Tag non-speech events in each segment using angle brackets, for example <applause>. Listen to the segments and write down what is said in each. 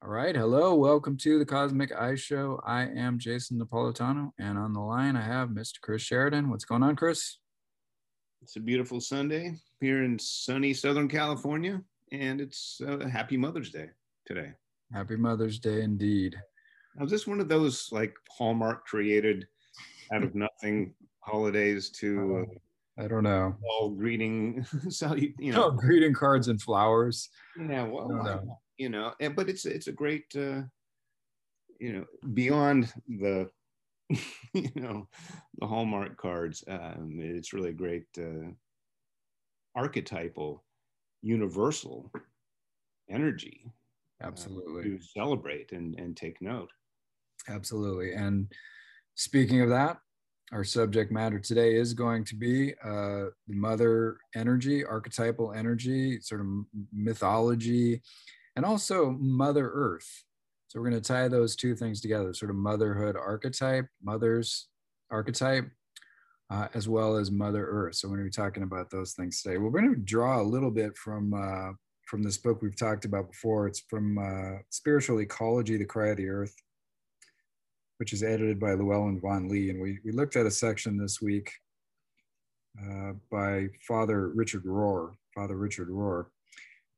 All right. Hello. Welcome to the Cosmic Eye Show. I am Jason Napolitano, and on the line I have Mr. Chris Sheridan. What's going on, Chris? It's a beautiful Sunday here in sunny Southern California, and it's a happy Mother's Day today. Happy Mother's Day indeed. Now, is this one of those like Hallmark created out of nothing holidays to <laughs> uh, I don't know. All greeting, <laughs> you <laughs> know, oh, greeting cards and flowers. Yeah, well, you know and, but it's it's a great uh, you know beyond the <laughs> you know the hallmark cards um, it's really a great uh, archetypal universal energy uh, absolutely. uh, to celebrate and and take note. Absolutely and speaking of that our subject matter today is going to be uh, the mother energy archetypal energy sort of mythology and also Mother Earth. So we're going to tie those two things together sort of motherhood archetype, mother's archetype, uh, as well as Mother Earth. So we're going to be talking about those things today. We're going to draw a little bit from. Uh, from this book we've talked about before. It's from uh, Spiritual Ecology, The Cry of the Earth, which is edited by Llewellyn Vaughan Lee. And we, we looked at a section this week uh, by Father Richard Rohr, Father Richard Rohr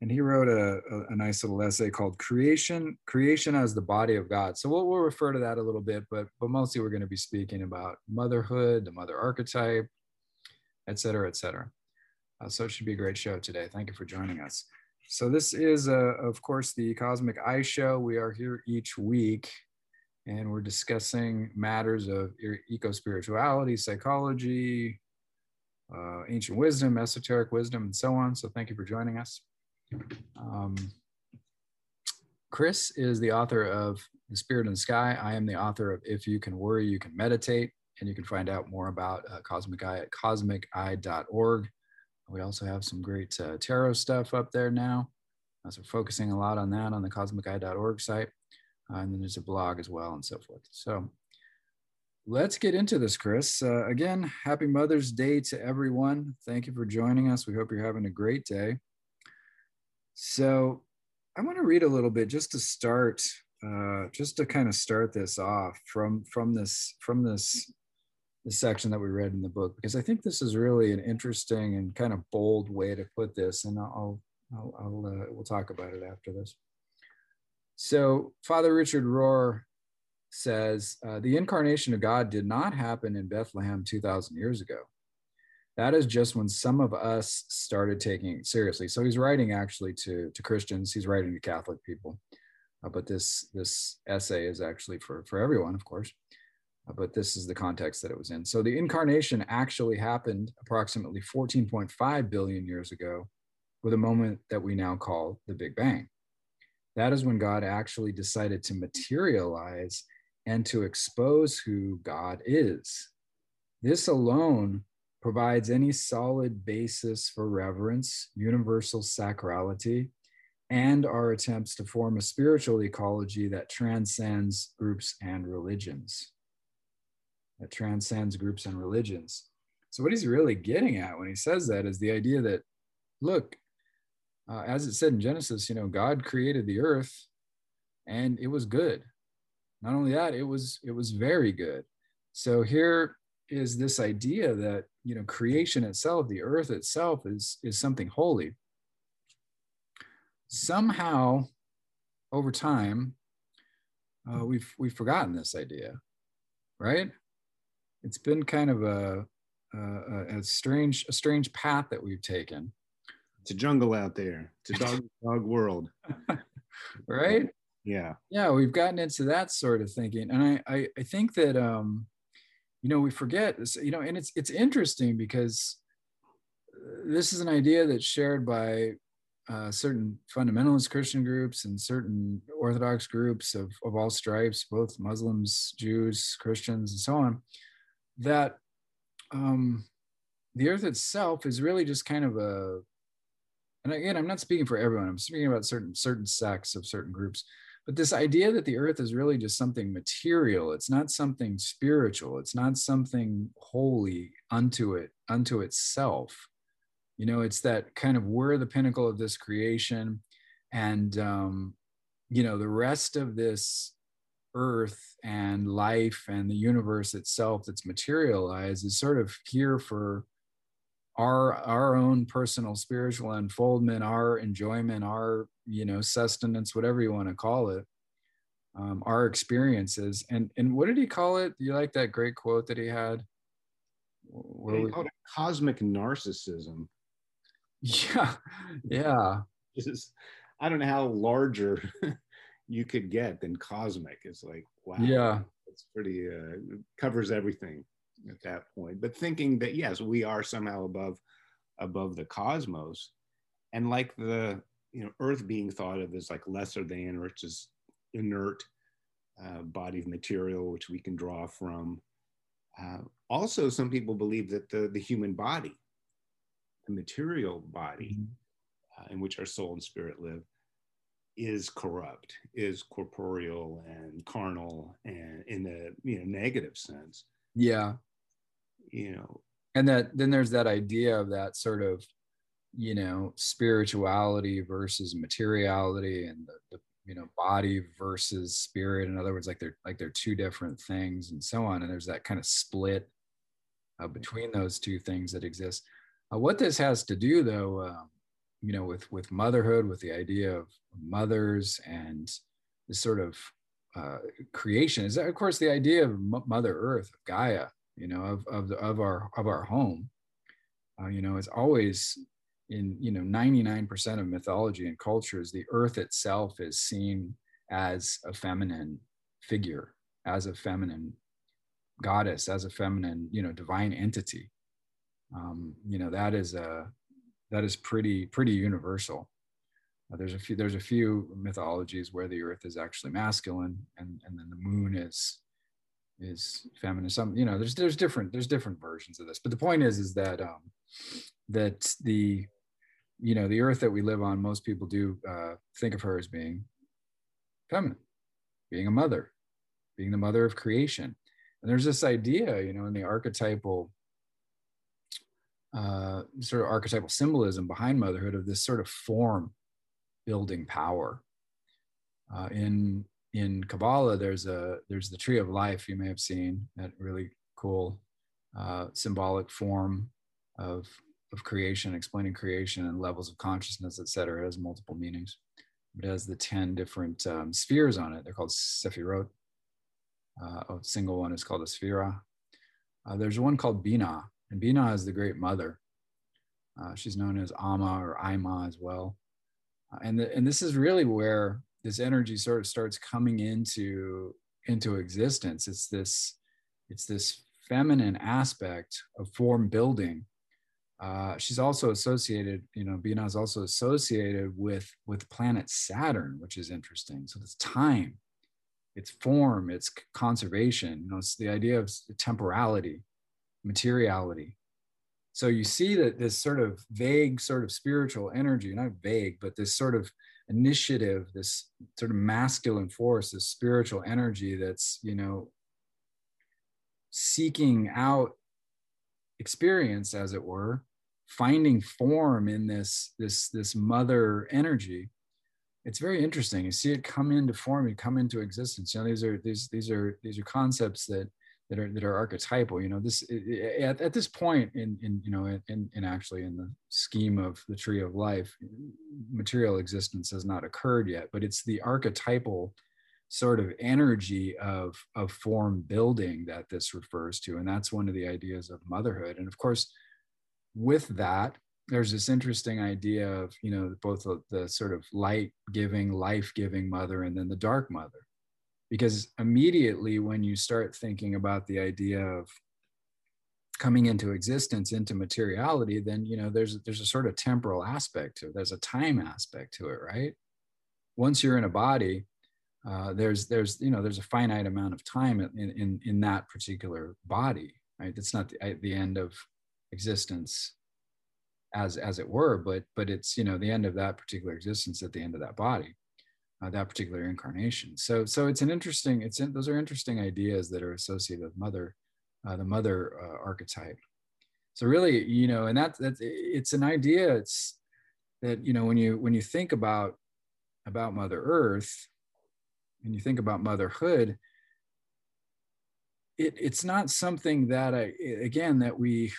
and he wrote a, a, a, nice little essay called creation creation as the body of god. So we'll, we'll refer to that a little bit but but mostly we're going to be speaking about motherhood the mother archetype et cetera et cetera. Uh, so it should be a great show today. Thank you for joining us. So this is uh, of course the cosmic eye show. We are here each week and we're discussing matters of eco spirituality psychology uh, ancient wisdom esoteric wisdom and so on. So thank you for joining us um, Chris is the author of The Spirit in the Sky. I am the author of If You Can Worry, You Can Meditate. And you can find out more about uh, Cosmic Eye at cosmiceye.org. We also have some great uh, tarot stuff up there now. Uh, so focusing a lot on that on the cosmiceye.org site. Uh, and then there's a blog as well and so forth. So let's get into this, Chris. Uh, again, happy Mother's Day to everyone. Thank you for joining us. We hope you're having a great day. So I want to read a little bit just to start, uh, just to kind of start this off from from this from this the section that we read in the book because I think this is really an interesting and kind of bold way to put this, and I'll I'll, I'll uh, we'll talk about it after this. So Father Richard Rohr says uh, the incarnation of God did not happen in Bethlehem 2,000 years ago that is just when some of us started taking it seriously. So he's writing actually to, to Christians, he's writing to Catholic people. Uh, but this, this essay is actually for, for everyone, of course. Uh, but this is the context that it was in. So the incarnation actually happened approximately 14.5 billion years ago with a moment that we now call the Big Bang. That is when God actually decided to materialize and to expose who God is. This alone provides any solid basis for reverence, universal sacrality, and our attempts to form a spiritual ecology that transcends groups and religions. That transcends groups and religions. So, what he's really getting at when he says that is the idea that, look, uh, as it said in Genesis, you know, God created the earth and it was good. Not only that, it was it was very good. So here is this idea that you know creation itself the earth itself is is something holy. Somehow over time uh, we've we've forgotten this idea right? It's been kind of a, a, a strange a strange path that we've taken. It's a jungle out there. It's a dog <laughs> dog world. Right? Yeah. Yeah we've gotten into that sort of thinking. And i i, I think that um you know we forget you know and it's it's interesting because uh, this is an idea that's shared by uh, certain fundamentalist christian groups and certain orthodox groups of, of all stripes both muslims jews christians and so on that um, the earth itself is really just kind of a and again i'm not speaking for everyone i'm speaking about certain certain sects of certain groups but this idea that the earth is really just something material it's not something spiritual it's not something holy unto it unto itself. You know it's that kind of we're the pinnacle of this creation and um you know the rest of this earth and life and the universe itself that's materialized is sort of here for our our own personal spiritual unfoldment our enjoyment our you know sustenance whatever you want to call it um, our experiences. And and what did he call it? You like that great quote that he had? What he called it cosmic narcissism. Yeah yeah. Just i don't know how larger <laughs> you could get than cosmic. It's like wow. Yeah. It's pretty uh covers everything at that point. But thinking that yes we are somehow above above the cosmos and like the you know earth being thought of as like lesser than or it's just inert uh, body of material which we can draw from. Uh, also some people believe that the the human body the material body mm-hmm. uh, in which our soul and spirit live is corrupt is corporeal and carnal and in the you know negative sense. Yeah. You know. And that then there's that idea of that sort of you know spirituality versus materiality and the, the you know body versus spirit. In other words like they're like they're two different things and so on. And there's that kind of split uh, between those two things that exist. Uh, what this has to do though um, you know with with motherhood with the idea of mothers and this sort of uh, creation is that, of course the idea of mother earth of gaia you know, of of, the, of our of our home. Uh, you know, it's always in you know 99% of mythology and cultures, the earth itself is seen as a feminine figure, as a feminine goddess, as a feminine, you know, divine entity. Um, you know, that is a that is pretty pretty universal. Uh, there's a few there's a few mythologies where the earth is actually masculine and and then the moon is is feminist. Some, you know, there's there's different there's different versions of this, but the point is is that um, that the you know the earth that we live on, most people do uh, think of her as being feminine, being a mother, being the mother of creation. And there's this idea, you know, in the archetypal uh, sort of archetypal symbolism behind motherhood of this sort of form building power. Uh, in in Kabbalah, there's a there's the tree of life you may have seen that really cool uh, symbolic form of of creation, explaining creation and levels of consciousness, etc. It has multiple meanings. It has the ten different um, spheres on it. They're called sephirot. Uh, a single one is called a sphira. Uh, there's one called Bina, and Bina is the great mother. Uh, she's known as Ama or Ima as well. Uh, and, the, and this is really where this energy sort of starts coming into into existence it's this it's this feminine aspect of form building uh, she's also associated you know bina is also associated with with planet saturn which is interesting. So it's time it's form it's conservation you know it's the idea of temporality materiality. So you see that this sort of vague sort of spiritual energy not vague but this sort of initiative, this sort of masculine force, this spiritual energy that's, you know, seeking out experience, as it were, finding form in this, this, this mother energy. It's very interesting. You see it come into form, you come into existence. You know, these are these these are these are concepts that that are that are archetypal you know this at, at this point in in you know in, in actually in the scheme of the tree of life material existence has not occurred yet but it's the archetypal sort of energy of of form building that this refers to and that's one of the ideas of motherhood and of course with that there's this interesting idea of you know both the, the sort of light giving life giving mother and then the dark mother. Because immediately when you start thinking about the idea of coming into existence into materiality then you know there's there's a sort of temporal aspect to it. There's a time aspect to it right? Once you're in a body uh, there's there's you know there's a finite amount of time in in, in that particular body right? That's not the, the end of existence as as it were but but it's you know the end of that particular existence at the end of that body uh, that particular incarnation. So, so it's an interesting. It's in, those are interesting ideas that are associated with mother, uh, the mother uh, archetype. So really, you know, and that that it's an idea. It's that you know when you when you think about about Mother Earth, and you think about motherhood it, it's not something that I, again, that we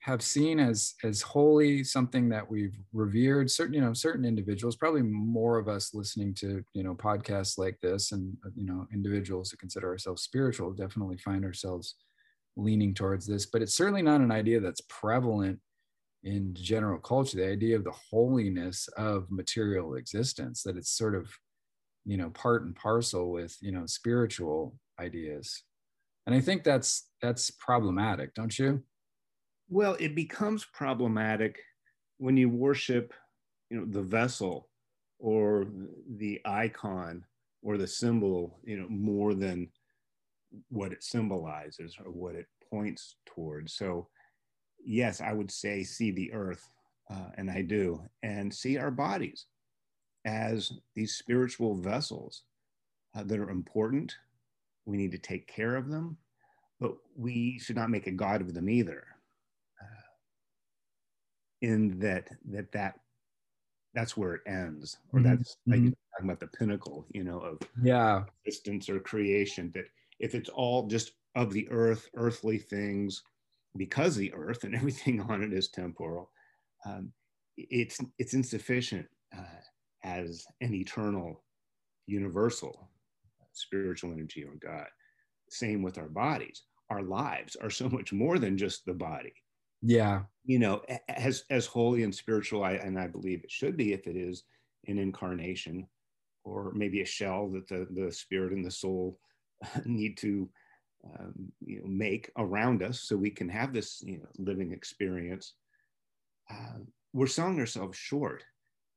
have seen as as holy, something that we've revered. Certain, you know, certain individuals, probably more of us listening to you know podcasts like this, and you know, individuals who consider ourselves spiritual, definitely find ourselves leaning towards this. But it's certainly not an idea that's prevalent in general culture. The idea of the holiness of material existence, that it's sort of you know part and parcel with you know spiritual ideas and i think that's that's problematic don't you well it becomes problematic when you worship you know the vessel or the icon or the symbol you know more than what it symbolizes or what it points towards so yes i would say see the earth uh, and i do and see our bodies as these spiritual vessels uh, that are important we need to take care of them, but we should not make a god of them either. Uh, in that that that that's where it ends, or mm-hmm. that's like mm-hmm. talking about the pinnacle, you know, of yeah existence or creation. That if it's all just of the earth, earthly things, because the earth and <laughs> everything on it is temporal, um, it's it's insufficient uh, as an eternal, universal spiritual energy or God. Same with our bodies. Our lives are so much more than just the body. Yeah. You know, as as holy and spiritual, I, and I believe it should be if it is an incarnation or maybe a shell that the, the spirit and the soul <laughs> need to um, you know, make around us so we can have this you know, living experience. Uh, we're selling ourselves short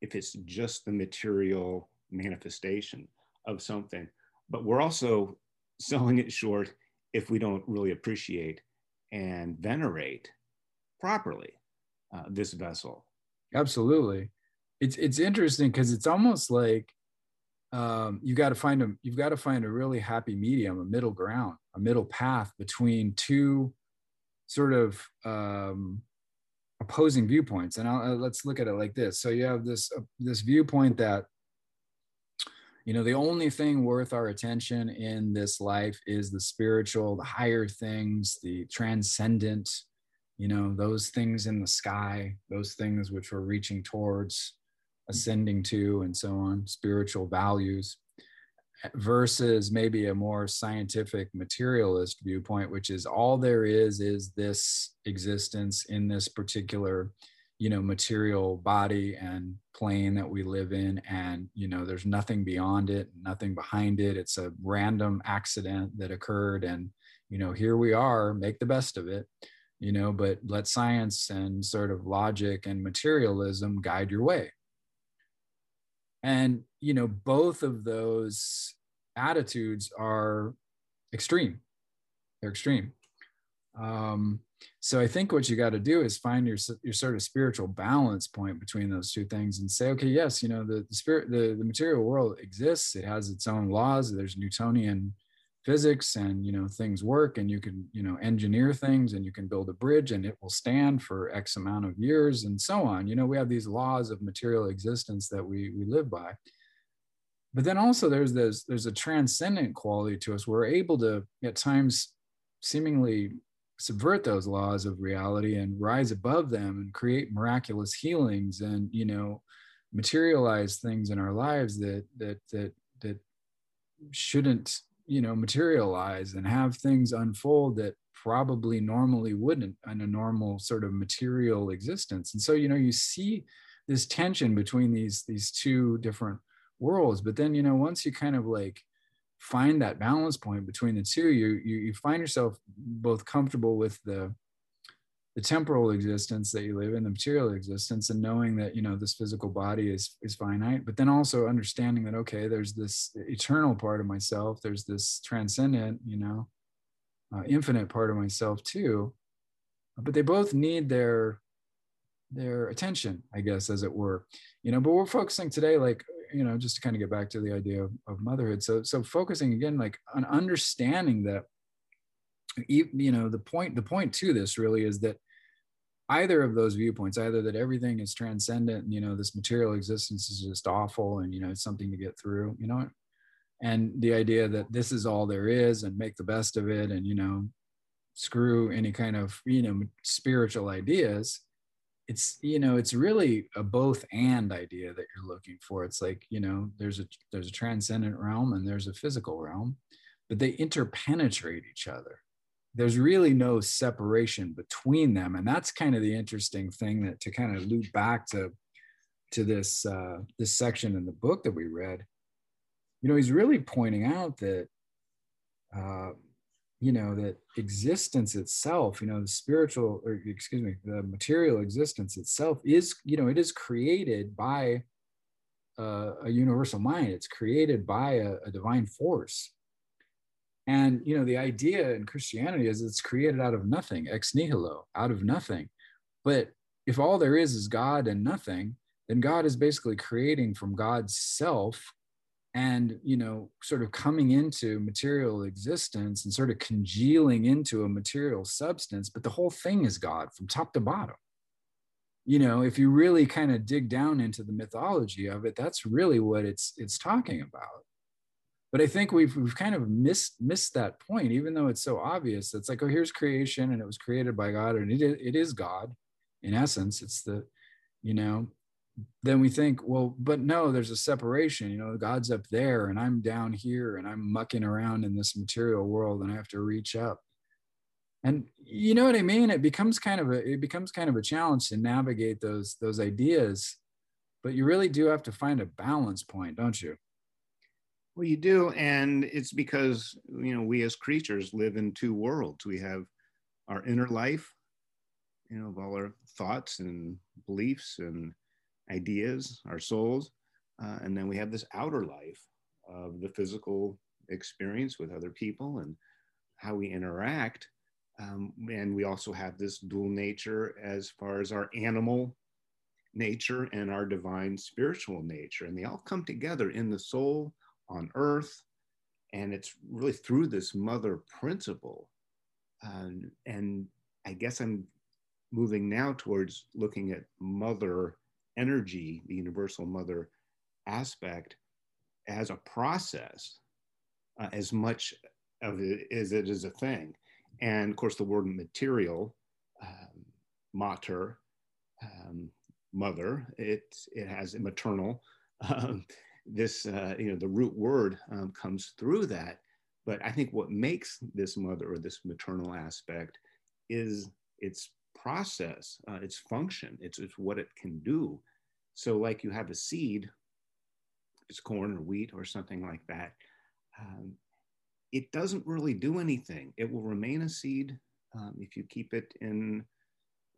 if it's just the material manifestation of something but we're also selling it short if we don't really appreciate and venerate properly uh, this vessel. Absolutely, it's it's interesting because it's almost like um, you got to find a you've got to find a really happy medium, a middle ground, a middle path between two sort of um, opposing viewpoints. And I'll, uh, let's look at it like this. So you have this uh, this viewpoint that you know the only thing worth our attention in this life is the spiritual the higher things the transcendent you know those things in the sky those things which we're reaching towards mm. ascending to and so on spiritual values eh, versus maybe a more scientific materialist viewpoint which is all there is is this existence in this particular you know material body and plane that we live in and you know there's nothing beyond it nothing behind it. It's a random accident that occurred and you know here we are make the best of it you know but let science and sort of logic and materialism guide your way. And you know both of those attitudes are extreme. They're extreme. Um so i think what you got to do is find your your sort of spiritual balance point between those two things and say okay yes you know the, the spirit the, the material world exists. It has its own laws. There's newtonian physics and you know things work and you can you know engineer things and you can build a bridge and it will stand for x amount of years and so on. You know we have these laws of material existence that we we live by. But then also there's this there's a transcendent quality to us. We're able to at times seemingly subvert those laws of reality and rise above them and create miraculous healings and you know materialize things in our lives that that that that shouldn't you know materialize and have things unfold that probably normally wouldn't in a normal sort of material existence. And so you know you see this tension between these these two different worlds but then you know once you kind of like find that balance point between the two, you, you, you find yourself both comfortable with the, the temporal existence that you live in, the material existence, and knowing that you know this physical body is is finite, but then also understanding that okay, there's this eternal part of myself, there's this transcendent, you know, uh, infinite part of myself too. But they both need their their attention, I guess, as it were. You know, but we're focusing today, like you know just to kind of get back to the idea of, of motherhood so so focusing again like on understanding that you know the point the point to this really is that either of those viewpoints either that everything is transcendent and you know this material existence is just awful and you know it's something to get through you know and the idea that this is all there is and make the best of it and you know screw any kind of you know spiritual ideas it's you know it's really a both and idea that you're looking for. It's like you know there's a there's a transcendent realm and there's a physical realm but they interpenetrate each other there's really no separation between them and that's kind of the interesting thing that to kind of loop back to to this uh, this section in the book that we read. You know he's really pointing out that uh, you know that existence itself you know the spiritual or excuse me the material existence itself is you know it is created by uh, a universal mind. It's created by a, a divine force and you know the idea in christianity is it's created out of nothing ex nihilo out of nothing. But if all there is is god and nothing then god is basically creating from god's self and you know sort of coming into material existence and sort of congealing into a material substance. But the whole thing is god from top to bottom. You know if you really kind of dig down into the mythology of it that's really what it's it's talking about but i think we've we've kind of missed missed that point even though it's so obvious it's like oh here's creation and it was created by god and it it is god in essence it's the you know then we think, well, but no, there's a separation. You know, God's up there and I'm down here and I'm mucking around in this material world and I have to reach up. And you know what I mean? It becomes kind of a it becomes kind of a challenge to navigate those those ideas, but you really do have to find a balance point, don't you? Well, you do, and it's because you know we as creatures live in two worlds. We have our inner life, you know, of all our thoughts and beliefs and ideas, our souls. Uh, and then we have this outer life of the physical experience with other people and how we interact. Um, and we also have this dual nature as far as our animal nature and our divine spiritual nature. And they all come together in the soul on earth. And it's really through this mother principle. Um, and I guess I'm moving now towards looking at mother energy, the universal mother aspect, as a process uh, as much of it as it is a thing. And of course, the word material, um, mater, um, mother, it, it has a maternal. <laughs> Um, this, uh, you know, the root word um, comes through that. But I think what makes this mother or this maternal aspect is its process, uh, its function, it's, it's what it can do. So, like you have a seed, it's corn or wheat or something like that, um, it doesn't really do anything. It will remain a seed um, if you keep it in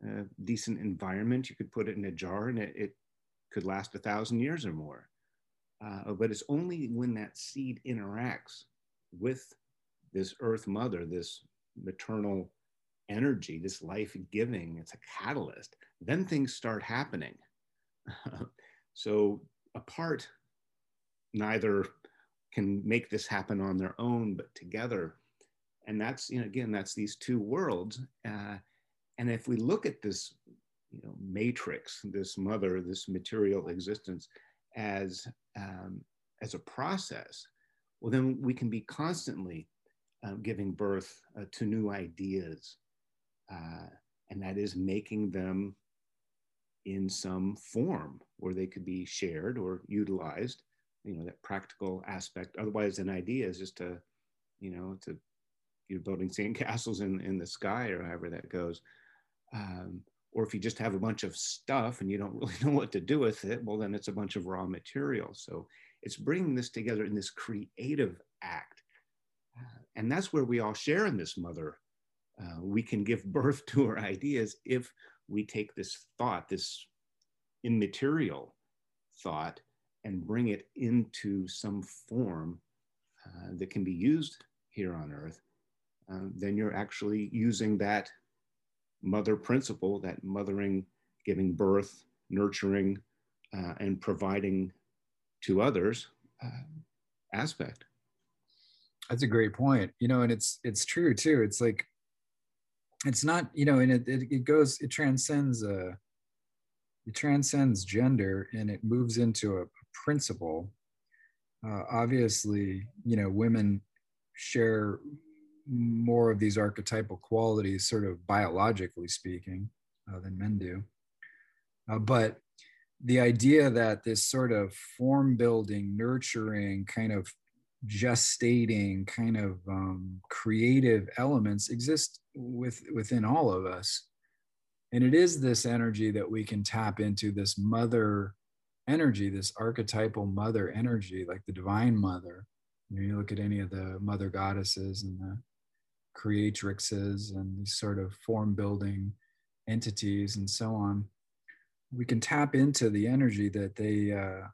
a decent environment. You could put it in a jar and it, it could last a thousand years or more. Uh, but it's only when that seed interacts with this earth mother, this maternal energy, this life giving, it's a catalyst, then things start happening. <laughs> so apart, neither can make this happen on their own, but together. And that's, you know, again, that's these two worlds. Uh, and if we look at this, you know, matrix, this mother, this material existence as, um, as a process, well, then we can be constantly uh, giving birth uh, to new ideas. Uh, and that is making them in some form where they could be shared or utilized you know that practical aspect otherwise an idea is just a you know to you're building sandcastles in in the sky or however that goes um, or if you just have a bunch of stuff and you don't <laughs> really know what to do with it well then it's a bunch of raw material. So it's bringing this together in this creative act. Uh, and that's where we all share in this mother. Uh, we can give <laughs> birth to our ideas if we take this thought, this immaterial thought, and bring it into some form uh, that can be used here on earth, uh, then you're actually using that mother principle, that mothering, giving birth, nurturing, uh, and providing to others uh, aspect. That's a great point. You know, and it's it's true too. It's like it's not you know and it, it, it goes it transcends uh it transcends gender and it moves into a, principle uh, obviously, you know, women share more of these archetypal qualities, sort of biologically speaking, uh, than men do. Uh, but the idea that this sort of form building, nurturing, kind of gestating, kind of um, creative elements exist with, within all of us. And it is this energy that we can tap into, this mother energy, this archetypal mother energy, like the divine mother. You, know, you look at any of the mother goddesses and the creatrixes and these sort of form building entities and so on. We can tap into the energy that they uh,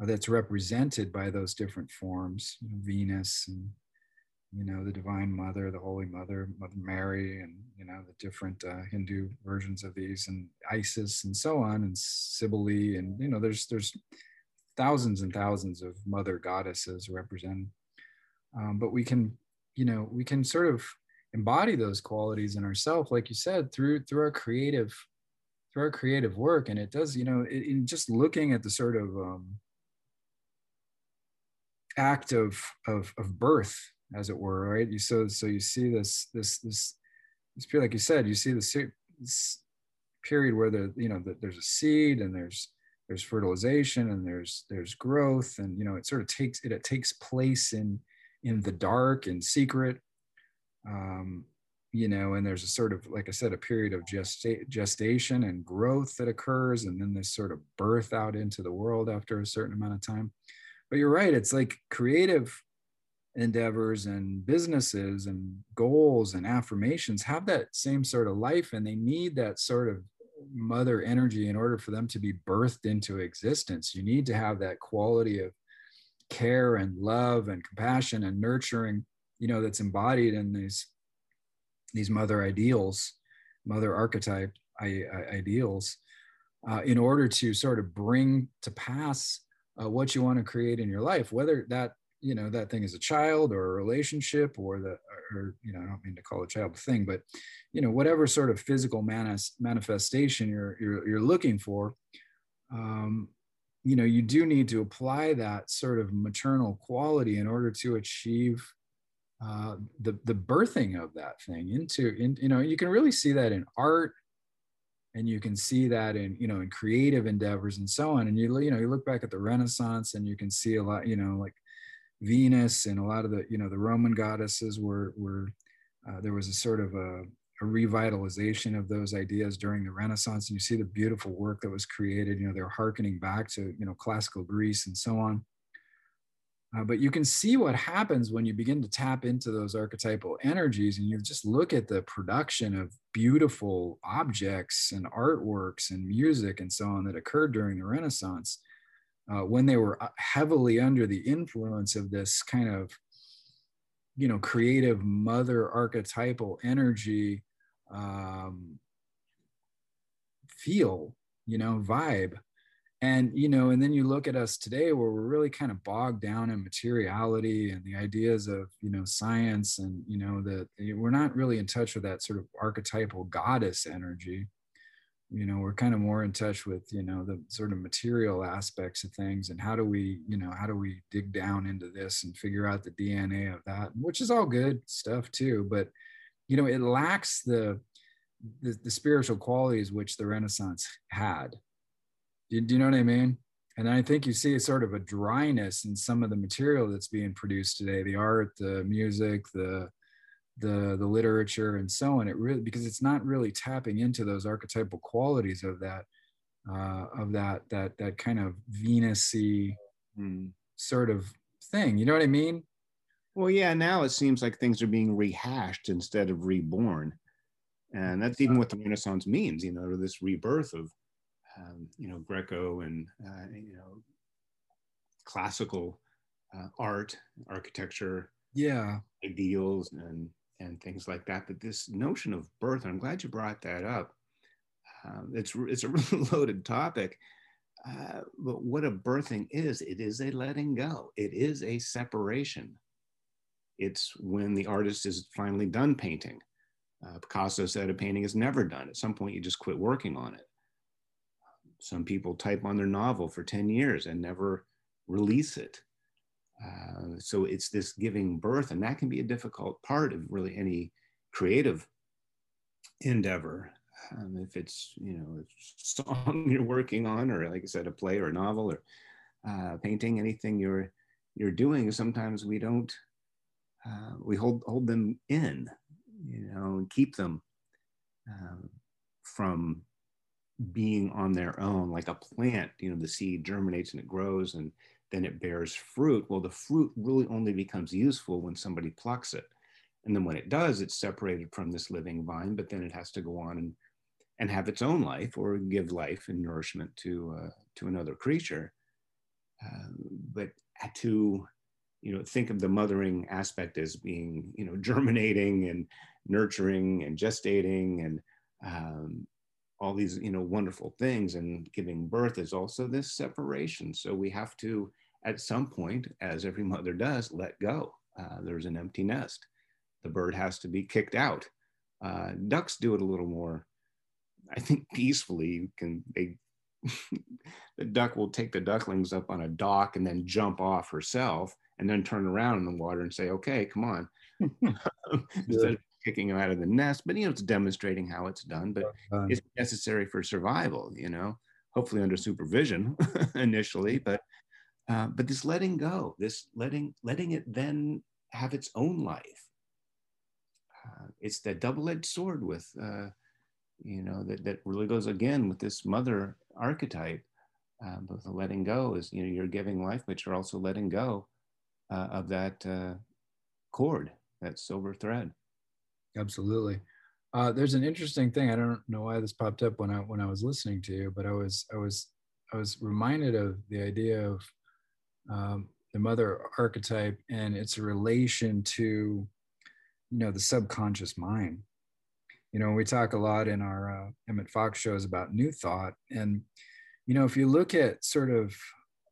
that's represented by those different forms, you know, Venus and you know the divine mother the holy mother mother mary and you know the different uh, hindu versions of these and isis and so on and cybele and you know there's there's thousands and thousands of mother goddesses represented um, but we can you know we can sort of embody those qualities in ourselves like you said through through our creative through our creative work and it does you know it, in just looking at the sort of um, act of, of of birth as it were, right? You so so you see this this this this period, like you said, you see this, this period where the you know that there's a seed and there's there's fertilization and there's there's growth and you know it sort of takes it, it takes place in in the dark and secret. Um you know and there's a sort of like i said a period of gesta- gestation and growth that occurs and then this sort of birth out into the world after a certain amount of time. But you're right it's like creative endeavors and businesses and goals and affirmations have that same sort of life and they need that sort of mother energy in order for them to be birthed into existence. You need to have that quality of care and love and compassion and nurturing you know that's embodied in these these mother ideals mother archetype ideals uh, in order to sort of bring to pass uh, what you want to create in your life whether that you know that thing is a child or a relationship or the or you know i don't mean to call a child a thing but you know whatever sort of physical manis- manifestation you're, you're you're looking for um you know you do need to apply that sort of maternal quality in order to achieve uh, the the birthing of that thing into in, you know you can really see that in art and you can see that in you know in creative endeavors and so on. And you you know you look back at the renaissance and you can see a lot you know like Venus and a lot of the you know the Roman goddesses were were uh, there was a sort of a, a, revitalization of those ideas during the Renaissance, and you see the beautiful work that was created. You know they're harkening back to you know classical Greece and so on. Uh, but you can see what happens when you begin to tap into those archetypal energies and you just look at the production of beautiful objects and artworks and music and so on that occurred during the Renaissance uh, when they were uh, heavily under the influence of this kind of you know creative mother archetypal energy um, feel you know vibe. And you know and then you look at us today where we're really kind of bogged down in materiality and the ideas of you know science and you know that we're not really in touch with that sort of archetypal goddess energy. You know we're kind of more in touch with you know the sort of material aspects of things and how do we you know how do we dig down into this and figure out the dna of that which is all good stuff too. But you know it lacks the the, the spiritual qualities which the renaissance had. Do, do you know what i mean? And i think you see a sort of a dryness in some of the material that's being produced today the art the music the the the literature and so on. It really because it's not really tapping into those archetypal qualities of that uh, of that that that kind of venusy mm. sort of thing. You know what i mean well yeah now it seems like things are being rehashed instead of reborn and that's even what the renaissance means you know this rebirth of um, you know greco and uh, you know classical uh, art architecture yeah ideals and and things like that. But this notion of birth, I'm glad you brought that up. Um, it's it's a <laughs> really loaded topic. Uh, but what a birthing is, it is a letting go. It is a separation. It's when the artist is finally done painting. Uh, Picasso said a painting is never done. At some point, you just quit working on it. Some people type on their novel for 10 years and never release it. Uh, so it's this giving birth, and that can be a difficult part of really any creative endeavor. Um, if it's you know a song <laughs> you're working on, or like I said, a play or a novel, or uh, painting, anything you're you're doing, sometimes we don't uh, we hold hold them in, you know, and keep them um, from being on their own, like a plant. You know, the seed germinates and it grows, and then it bears fruit. Well, the fruit really only becomes useful when somebody plucks it. And then when it does, it's separated from this living vine, but then it has to go on and, and have its own life or give life and nourishment to, uh, to another creature. Uh, but to, you know, think of the mothering aspect as being, you know, <laughs> germinating and nurturing and gestating and um, all these you know wonderful things and giving birth is also this separation. So we have to at some point as every mother does let go. Uh, there's an empty nest. The bird has to be kicked out. Uh, ducks do it a little more i think peacefully. You can they <laughs> the duck will take the ducklings up on a dock and then jump off herself and then turn around in the water and say okay come on <laughs> <laughs> instead of kicking them out of the nest, but you know, it's demonstrating how it's done, but it's necessary for survival, you know, hopefully under supervision <laughs> initially, but uh, but this letting go, this letting letting it then have its own life. Uh, it's that double-edged sword with uh, you know that, that really goes again with this mother archetype. Uh, but the letting go is you know you're giving life, but you're also letting go uh, of that uh, cord, that silver thread. Absolutely. Uh, there's an interesting thing. I don't know why this popped up when I when I was listening to you, but I was I was I was reminded of the idea of um, the mother archetype and its relation to you know the subconscious mind. You know, we talk a lot in our uh, Emmett Fox shows about new thought, and you know, if you look at sort of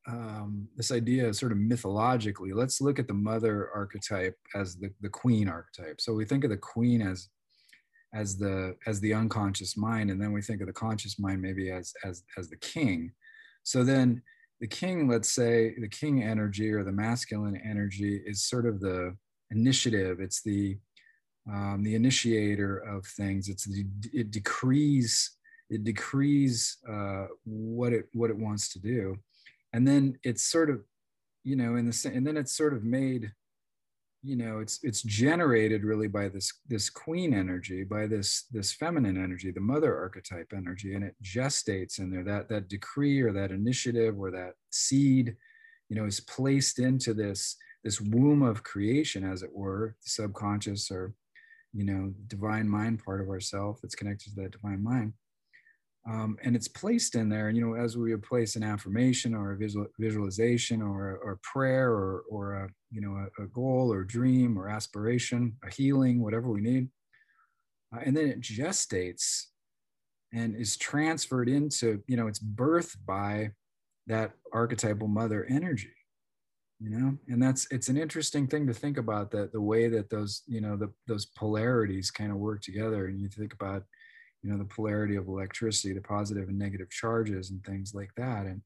um, this idea sort of mythologically let's look at the mother archetype as the, the queen archetype. So we think of the queen as as the as the unconscious mind and then we think of the conscious mind maybe as as as the king. So then the king let's say the king energy or the masculine energy is sort of the initiative. It's the um, the initiator of things. It's the it decrees it decrees uh, what it what it wants to do and then it's sort of you know in the and then it's sort of made you know it's it's generated really by this this queen energy by this this feminine energy the mother archetype energy and it gestates in there. That that decree or that initiative or that seed you know is placed into this this womb of creation as it were the subconscious or you know divine mind part of ourself that's connected to that divine mind um, and it's placed in there. And, you know, as we would place an affirmation or a visual, visualization or, or prayer or, or a, you know, a, a, goal or dream or aspiration, a healing, whatever we need. Uh, and then it gestates and is transferred into, you know, it's birthed by that archetypal mother energy you know and that's it's an interesting thing to think about that the way that those you know the those polarities kind of work together and you think about you know the polarity of electricity the positive and negative charges and things like that. And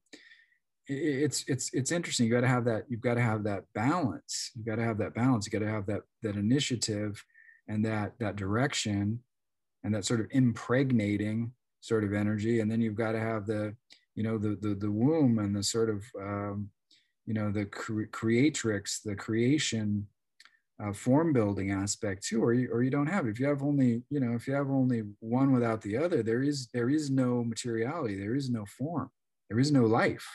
it's it's it's interesting. You got to have that you've got to have that balance. You got to have that balance. You got to have that that initiative and that that direction and that sort of impregnating sort of energy. And then you've got to have the you know the the, the womb and the sort of um, you know the cre- creatrix the creation uh, form building aspect too or you, or you don't have. If you have only you know if you have only one without the other there is there is no materiality there is no form there is no life.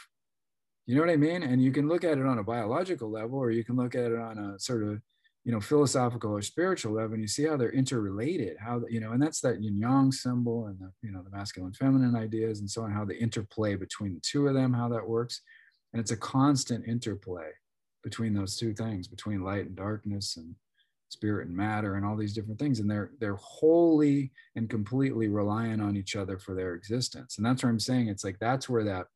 You know what i mean? And you can look at it on a biological level or you can look at it on a sort of you know philosophical or spiritual level and you see how they're interrelated how you know and that's that yin yang symbol and the you know the masculine feminine ideas and so on how the interplay between the two of them how that works. And it's a constant interplay between those two things, between light and darkness and spirit and matter and all these different things. And they're they're wholly and completely reliant on each other for their existence. And that's what I'm saying. It's like that's where that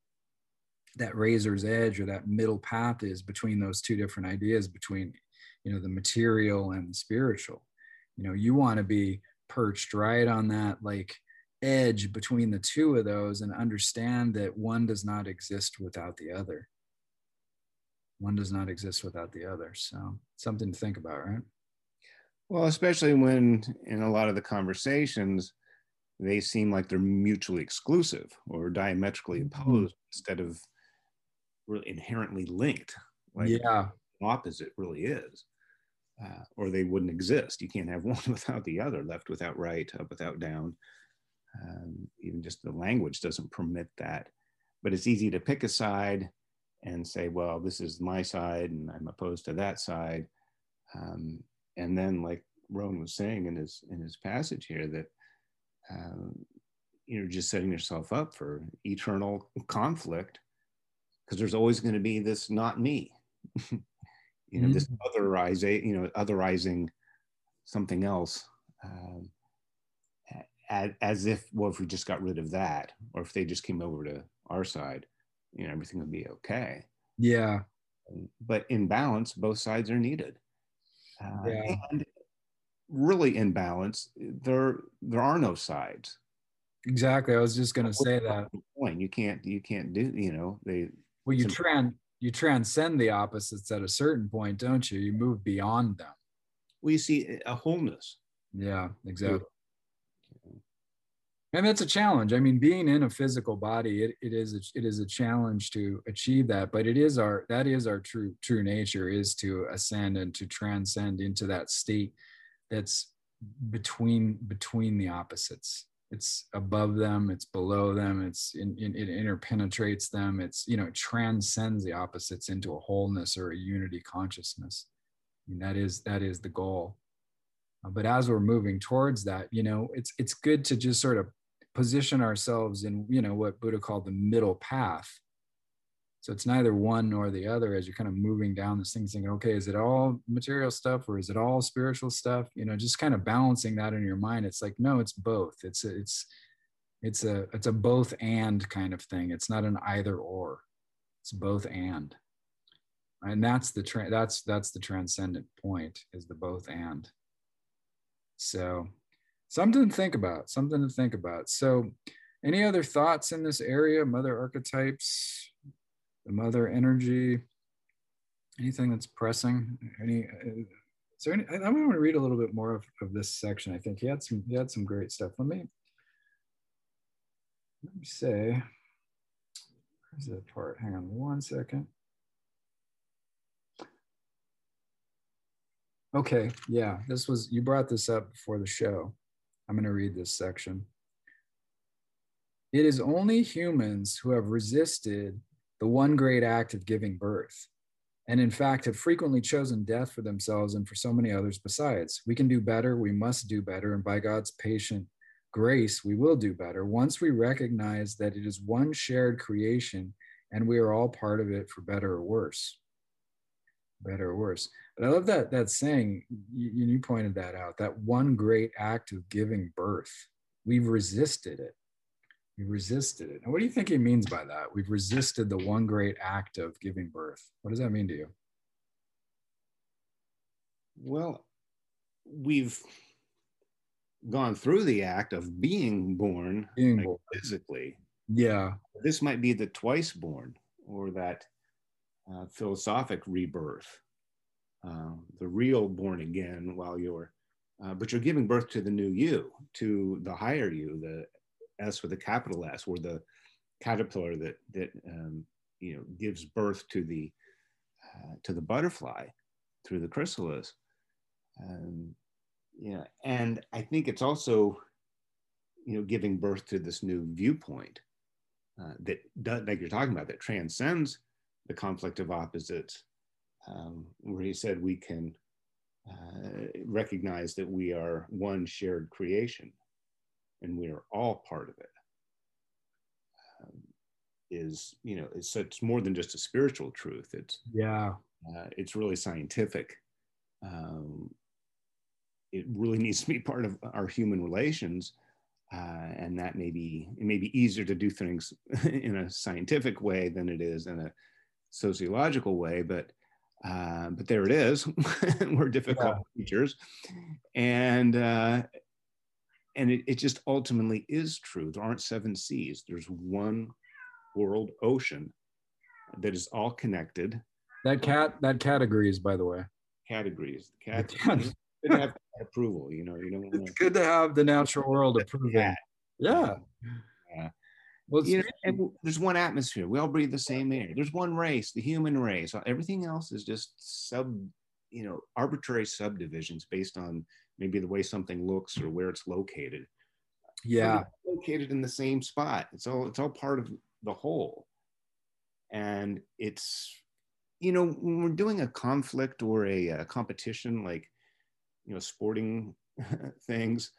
that razor's edge or that middle path is between those two different ideas, between you know the material and the spiritual. You know, you want to be perched right on that like edge between the two of those and understand that one does not exist without the other one does not exist without the other. So something to think about, right? Well, especially when in a lot of the conversations, they seem like they're mutually exclusive or diametrically mm-hmm. opposed mm-hmm. instead of really inherently linked. Like yeah, opposite really is. Uh, or they wouldn't exist. You can't have <laughs> one without the other, left without right, up without down. Um, even just the language doesn't permit that. But it's easy to pick a side and say, well, this is my side and I'm opposed to that side. Um, and then, like Rowan was saying in his in his passage here, that um, you're just setting yourself up for eternal conflict because there's always going to be this not me, <laughs> you know, mm-hmm. this otherizing, you know, otherizing something else. Um, as, as if, well, if we just got rid of that, or if they just came over to our side, you know, everything would be okay. Yeah. But in balance, both sides are needed. Uh, yeah. And really in balance, there there are no sides. Exactly. I was just going to say that. Point. You can't you can't do you know they. Well, you trans you transcend the opposites at a certain point, don't you? You move beyond them. We see a wholeness. Yeah, exactly and that's a challenge. I mean being in a physical body it, it is a, it is a challenge to achieve that but it is our that is our true true nature is to ascend and to transcend into that state that's between between the opposites. It's above them it's below them it's in, in, it interpenetrates them it's you know it transcends the opposites into a wholeness or a unity consciousness. That is that is the goal. Uh, but as we're moving towards that you know it's it's good to just sort of position ourselves in you know what buddha called the middle path. So it's neither one nor the other as you're kind of moving down this thing thinking okay is it all material stuff or is it all spiritual stuff? You know just kind of balancing that in your mind. It's like no it's both. It's a, it's it's a it's a both and kind of thing. It's not an either or. It's both and. And that's the tra- that's that's the transcendent point is the both and. So something to think about something to think about. So any other thoughts in this area mother archetypes the mother energy anything that's pressing? Any uh, is there any i, I want to read a little bit more of, of this section i think. He had some he had some great stuff. Let me let me say where's that part? Hang on one second. Okay yeah this was you brought this up before the show I'm going to read this section. It is only humans who have resisted the one great act of giving birth, and in fact have frequently chosen death for themselves and for so many others besides. We can do better, we must do better, and by God's patient grace, we will do better once we recognize that it is one shared creation and we are all part of it for better or worse. Better or worse. But I love that that saying. You, you pointed that out. That one great act of giving birth. We've resisted it. We've resisted it. And what do you think he means by that? We've resisted the one great act of giving birth. What does that mean to you? Well, we've gone through the act of being born, being like born. physically. Yeah. This might be the twice born or that uh, philosophic rebirth um, the real born again while you're, uh, but you're giving birth to the new you, to the higher you, the S with a capital S, or the caterpillar that that um, you know gives birth to the uh, to the butterfly through the chrysalis. Um, yeah, and I think it's also you know giving birth to this new viewpoint uh, that does, like you're talking about that transcends the conflict of opposites um, where he said we can uh, recognize that we are one shared creation and we are all part of it. Um, is you know it's, it's more than just a spiritual truth it's yeah uh, it's really scientific um, it really <laughs> needs to be part of our human relations uh, and that may be it may be easier to do things <laughs> in a scientific way than it is in a sociological way but uh, but there it is. <laughs> We're difficult yeah. teachers, and uh, and it, it just ultimately is true. There aren't seven seas. There's one world ocean that is all connected, that cat that cat agrees by the way categories cat, cat. have approval you know you don't <laughs> it's good to have the natural world approving yeah. yeah yeah well, you know, there's one atmosphere. We all breathe the same air. There's one race, the human race. Uh, everything else is just sub, you know, arbitrary subdivisions based on maybe the way something looks or where it's located. Yeah, located in the same spot. It's all it's all part of the whole. And it's, you know, when we're doing a conflict or a, a competition, like, you know, sporting <laughs> things,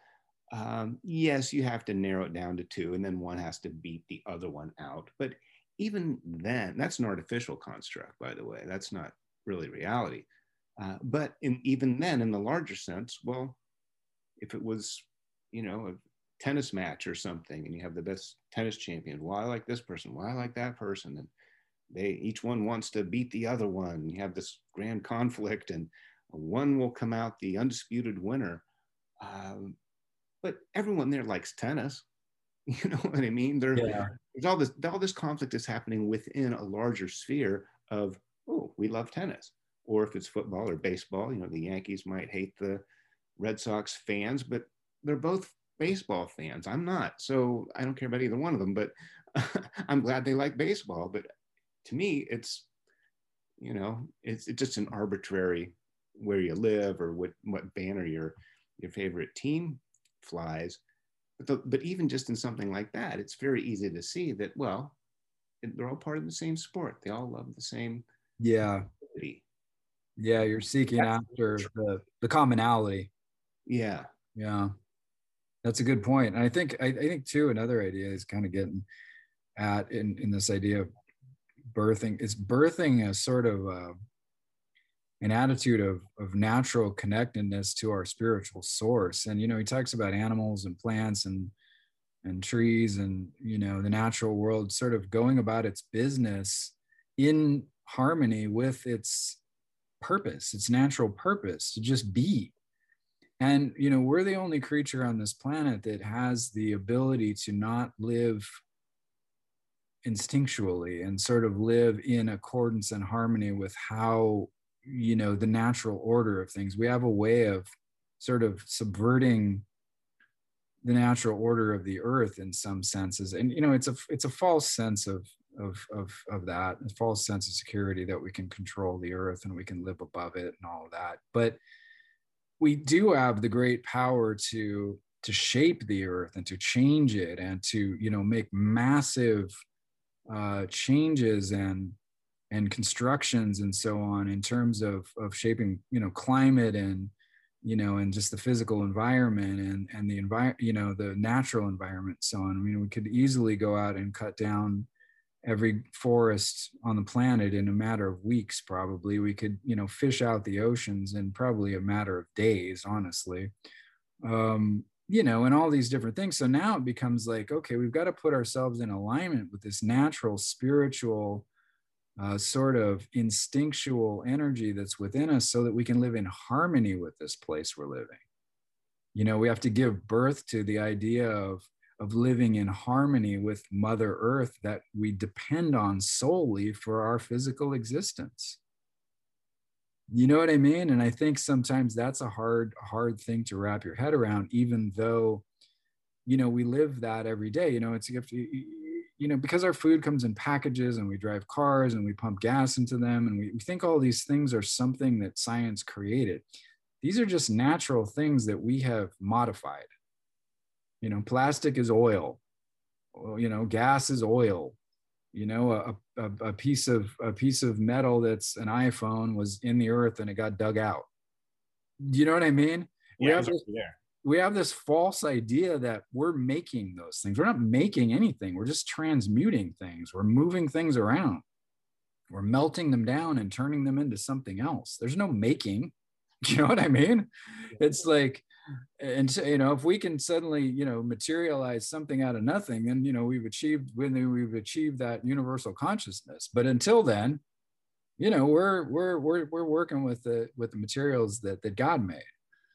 um, yes, you have to narrow it down to two, and then one has to beat the other one out. But even then, that's an artificial construct, by the way. That's not really reality. Uh, but in, even then, in the larger sense, well, if it was, you know, a tennis match or something, and you have the best tennis champion, well, I like this person, well, I like that person, and they each one wants to beat the other one. You have this grand conflict, and one will come out the undisputed winner. Um, but everyone there likes tennis. <laughs> You know what I mean? There, yeah. There's all this all this conflict is happening within a larger sphere of oh, we love tennis. Or if it's football or baseball, you know, the Yankees might hate the Red Sox fans, but they're both baseball fans. I'm not. So I don't care about either one of them, but <laughs> I'm glad they like baseball. But to me, it's, you know, it's, it's just an arbitrary where you live or what, what banner your, your favorite team flies. But, the, but even just in something like that, it's very easy to see that, well, they're all part of the same sport. They all love the same. Yeah. Activity. Yeah. You're seeking That's after the, the commonality. Yeah. Yeah. That's a good point. And I think, I, I think too, another idea is kind of getting at in, in this idea of birthing is birthing a sort of uh, an attitude of, of natural connectedness to our spiritual source. And, you know, he talks about animals and plants and, and trees and, you know, the natural world sort of going about its business in harmony with its purpose, its natural purpose to just be. And, you know, we're the only creature on this planet that has the ability to not live instinctually and sort of live in accordance and harmony with how you know the natural order of things. We have a way of sort of subverting the natural order of the earth in some senses. And you know it's a it's a false sense of of of of that a false sense of security that we can control the earth and we can live above it and all of that. But we do have the great power to to shape the earth and to change it and to you know make massive uh, changes and and constructions and so on in terms of of shaping you know climate and you know and just the physical environment and and the environment you know the natural environment so on. I mean we could easily go out and cut down every forest on the planet in a matter of weeks probably. We could you know fish out the oceans in probably a matter of days honestly. Um you know and all these different things. So now it becomes like okay we've got to put ourselves in alignment with this natural spiritual uh, sort of instinctual energy that's within us so that we can live in harmony with this place we're living. You know, we have to give birth to the idea of, of living in harmony with Mother Earth that we depend on solely for our physical existence. You know what I mean? And I think sometimes that's a hard, hard thing to wrap your head around, even though, you know, we live that every day. You know, it's you have to, you know, because our food comes in packages and we drive cars and we pump gas into them and we, we think all these things are something that science created. These are just natural things that we have modified. You know, plastic is oil, you know, gas is oil. You know, a, a, a piece of a piece of metal that's an iPhone was in the earth and it got dug out. You know what I mean? Yeah, we have this, we have this false idea that we're making those things. We're not making anything. We're just transmuting things. We're moving things around. We're melting them down and turning them into something else. There's no making. <laughs> You know what I mean? It's like, and so you know, if we can suddenly, you know, materialize something out of nothing, then you know we've achieved when we've achieved that universal consciousness. But until then, you know, we're we're we're we're working with the with the materials that that God made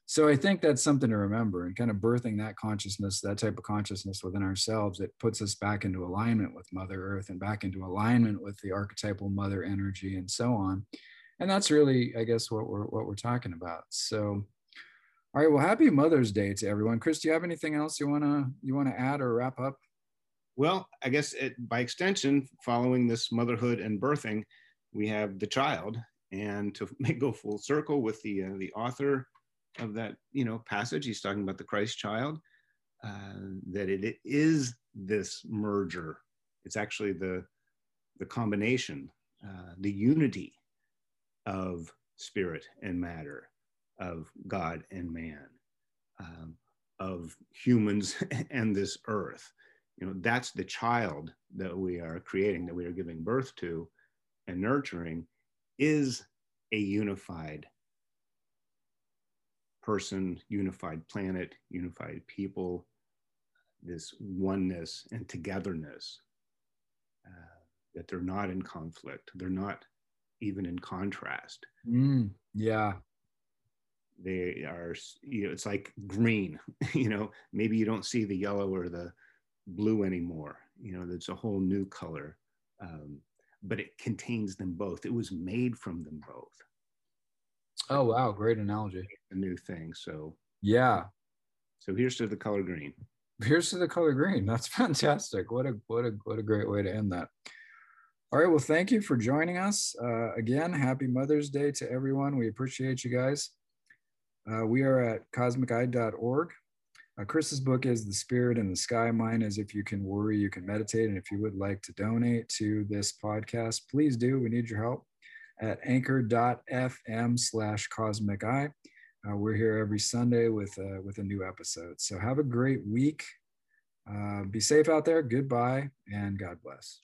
so I think that's something to remember and kind of birthing that consciousness, that type of consciousness within ourselves. It puts us back into alignment with Mother Earth and back into alignment with the archetypal mother energy and so on. And that's really, I guess, what we're what we're talking about. So all right, well, happy Mother's Day to everyone. Chris, do you have anything else you wanna you wanna add or wrap up? Well, I guess it, by extension, following this motherhood and birthing, we have the child, and to <laughs> make go full circle with the uh, the author of that you know passage. He's talking about the christ child uh, that it, it is this merger. It's actually the the combination uh, the unity of spirit and matter of god and man um, of humans <laughs> and this earth. You know that's the child that we are creating that we are giving birth to and nurturing is a unified person, unified planet, unified people, this oneness and togetherness, uh, that they're not in conflict, they're not even in contrast. Mm, yeah. They are, you know, it's like green, <laughs> you know, maybe you don't see the yellow or the blue anymore, you know, there's a whole new color, um, but it contains them both. It was made from them both. Oh wow, great analogy. A new thing. So yeah. So here's to the color green. Here's to the color green. That's <laughs> fantastic. What a what a what a great way to end that. All right. Well, thank you for joining us. Uh, again, happy Mother's Day to everyone. We appreciate you guys. Uh, we are at cosmiceye.org. Uh, Chris's book is The Spirit in the Sky. Mine is If You Can Worry, You Can Meditate. And if you would like to donate to this podcast, please do. We need your help at anchor.fm slash cosmic eye. Uh, we're here every Sunday with, uh, with a new episode. So have a great week. Uh, be safe out there. Goodbye and God bless.